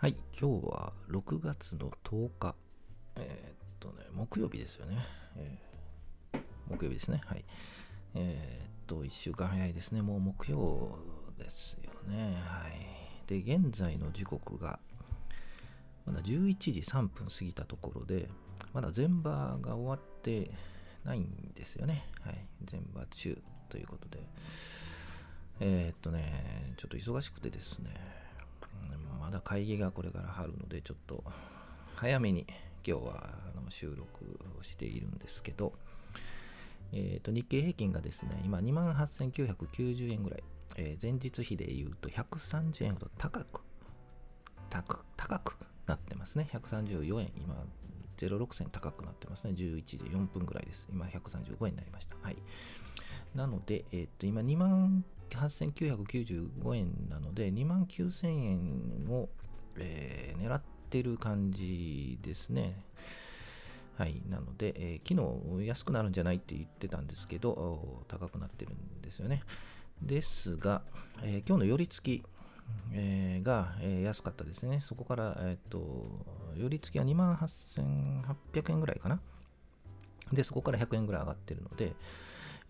はい、今日は6月の10日、えーっとね、木曜日ですよね。えー木曜日ですね。はい。えーっと、1週間早いですね。もう木曜ですよね。はい。で、現在の時刻が、まだ11時3分過ぎたところで、まだ全場が終わってないんですよね。はい。全場中ということで。えっとね、ちょっと忙しくてですね、まだ会議がこれから入るので、ちょっと早めに今日はあの収録をしているんですけど、えーと日経平均がですね、今28,990円ぐらい、えー前日比で言うと130円ほど高く、高く高くなってますね。134円、今06銭高くなってますね。11時4分ぐらいです。今135円になりました。はい。なので、えっと、今2万8995円なので、2万9000円を、えー狙ってる感じですね。はい。なので、えー昨日安くなるんじゃないって言ってたんですけど、高くなってるんですよね。ですが、えー今日の寄り付き、えーが、え安かったですね。そこから、えっ、と、寄り付きは2万8800円ぐらいかな。で、そこから100円ぐらい上がってるので、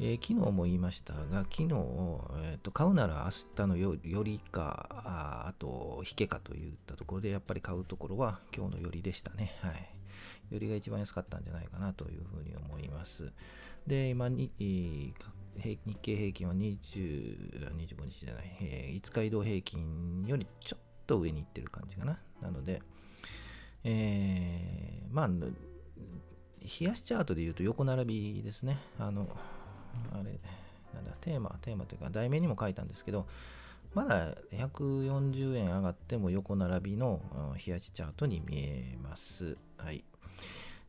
えー昨日も言いましたが、昨日、えーと買うなら明日のよりか、ああと引けかといったところで、やっぱり買うところは今日のよりでしたね。はい。よりが一番安かったんじゃないかなというふうに思います。で、今に、えー日経平均は20 25日じゃない、えー5日移動平均よりちょっと上に行ってる感じかな。なので、えーまあ、冷やしチャートで言うと横並びですね。あの、あれ、なんだ、テーマ、テーマというか、題名にも書いたんですけど、まだ140円上がっても横並びの冷やしチャートに見えます。はい。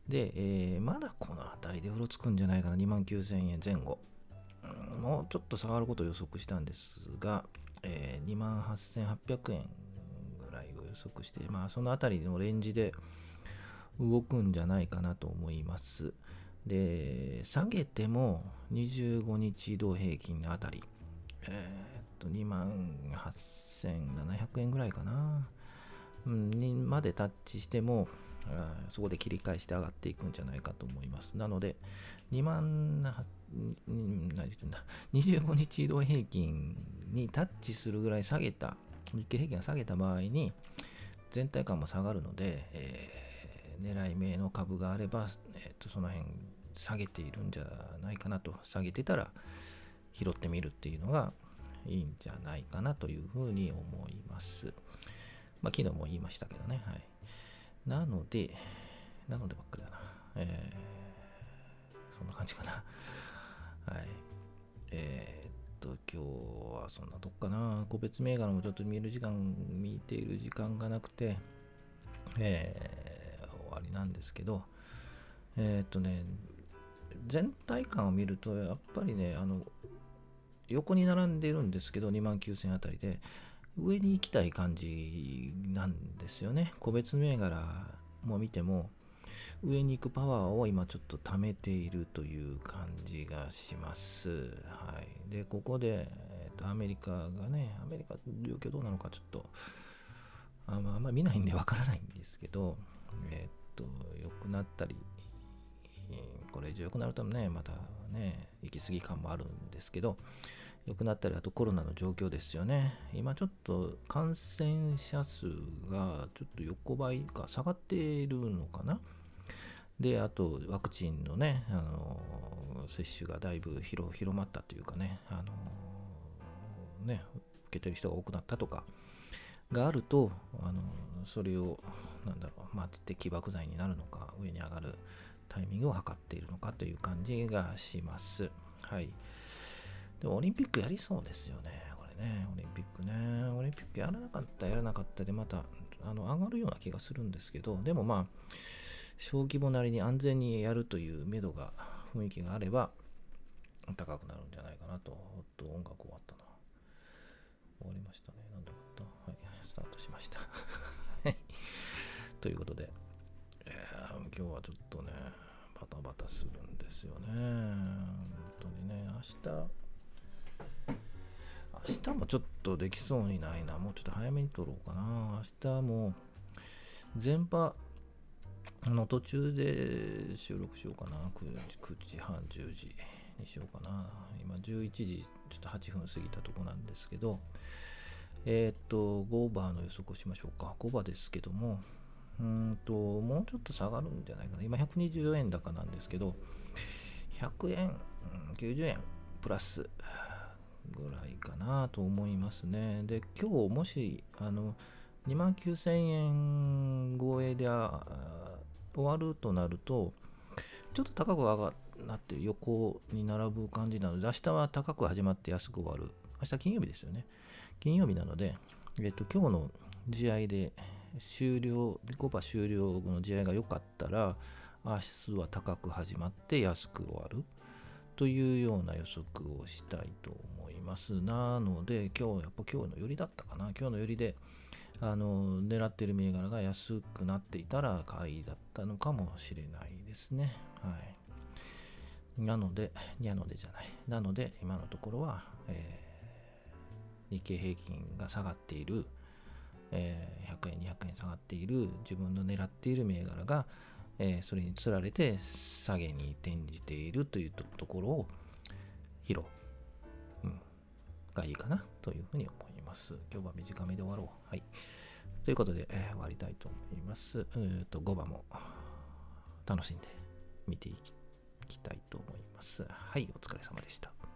で、えーまだこの辺りでうろつくんじゃないかな、2万9000円前後。もうちょっと下がることを予測したんですが、えー2万8800円ぐらいを予測して、まあその辺りのレンジで動くんじゃないかなと思います。で、下げても25日移動平均のあたり、えーっと、2万8700円ぐらいかな。うん、にまでタッチしても、そこで切り返して上がっていくんじゃないかと思います。なので、2万、何言ってんだ、25日移動平均にタッチするぐらい下げた、日経平均が下げた場合に、全体感も下がるので、えー狙い目の株があれば、えーとその辺下げているんじゃないかなと、下げてたら拾ってみるっていうのがいいんじゃないかなというふうに思います。まあ、昨日も言いましたけどね。はい。なので、なのでばっかりだな。えーそんな感じかな。はい。えーっと、今日はそんなとこかな。個別銘柄もちょっと見る時間、見ている時間がなくて、えー終わりなんですけど、えーっとね、全体感を見ると、やっぱりね、あの、横に並んでるんですけど、2万9000あたりで、上に行きたい感じなんですよね。個別銘柄も見ても、上に行くパワーを今ちょっと貯めているという感じがします。はい。で、ここで、えーとアメリカがね、アメリカの状況どうなのかちょっと、あんまあんまり見ないんでわからないんですけど、えっ、と、良くなったり、これ以上良くなるとね、またね、行き過ぎ感もあるんですけど、良くなったり、あとコロナの状況ですよね。今ちょっと感染者数がちょっと横ばいか下がっているのかな。で、あとワクチンのね、あの接種がだいぶ広広まったというかね、あのね、受けてる人が多くなったとかがあると、あのそれを、なんだろう、まあ、敵爆剤になるのか、上に上がるタイミングを測っているのかという感じがします。はい。でもオリンピックやりそうですよね、これね、オリンピックね。オリンピックやらなかった、やらなかったで、またあの上がるような気がするんですけど、でもまあ、小規模なりに安全にやるという目処が、雰囲気があれば、高くなるんじゃないかなと。おっと、音楽終わったな。終わりましたね。なんで終わった、しました。ということで、今日はちょっとね、バタバタするんですよね。本当にね、明日、明日もちょっとできそうにないな。もうちょっと早めに撮ろうかな。明日も、全波あの途中で収録しようかな 9, 9時半10時にしようかな今11時ちょっと8分過ぎたとこなんですけどえー、っと5バーの予測をしましょうか5バーですけどもうんともうちょっと下がるんじゃないかな今124円高なんですけど100円90円プラスぐらいかなと思いますねで今日もしあの2万9000円超えで終わるとなると、ちょっと高く上がって横に並ぶ感じなので、明日は高く始まって安く終わる。明日金曜日ですよね。金曜日なので、えっと、今日の試合で終了、5番終了後の試合が良かったら、明日は高く始まって安く終わるというような予測をしたいと思います。なので、今日、やっぱ今日の寄りだったかな。今日の寄りで、あの狙ってる銘柄が安くなっていたら買いだったのかもしれないですね。はい。なので、なのでじゃない。なので、今のところは、えー、日経平均が下がっている、えー、100円、200円下がっている自分の狙っている銘柄が、えー、それにつられて下げに転じているというところを拾う、うん、がいいかなというふうに思います。今日は短めで終わろう。はい。ということで、えー、終わりたいと思います。えっと、5番も楽しんで見ていきたいと思います。はい、お疲れ様でした。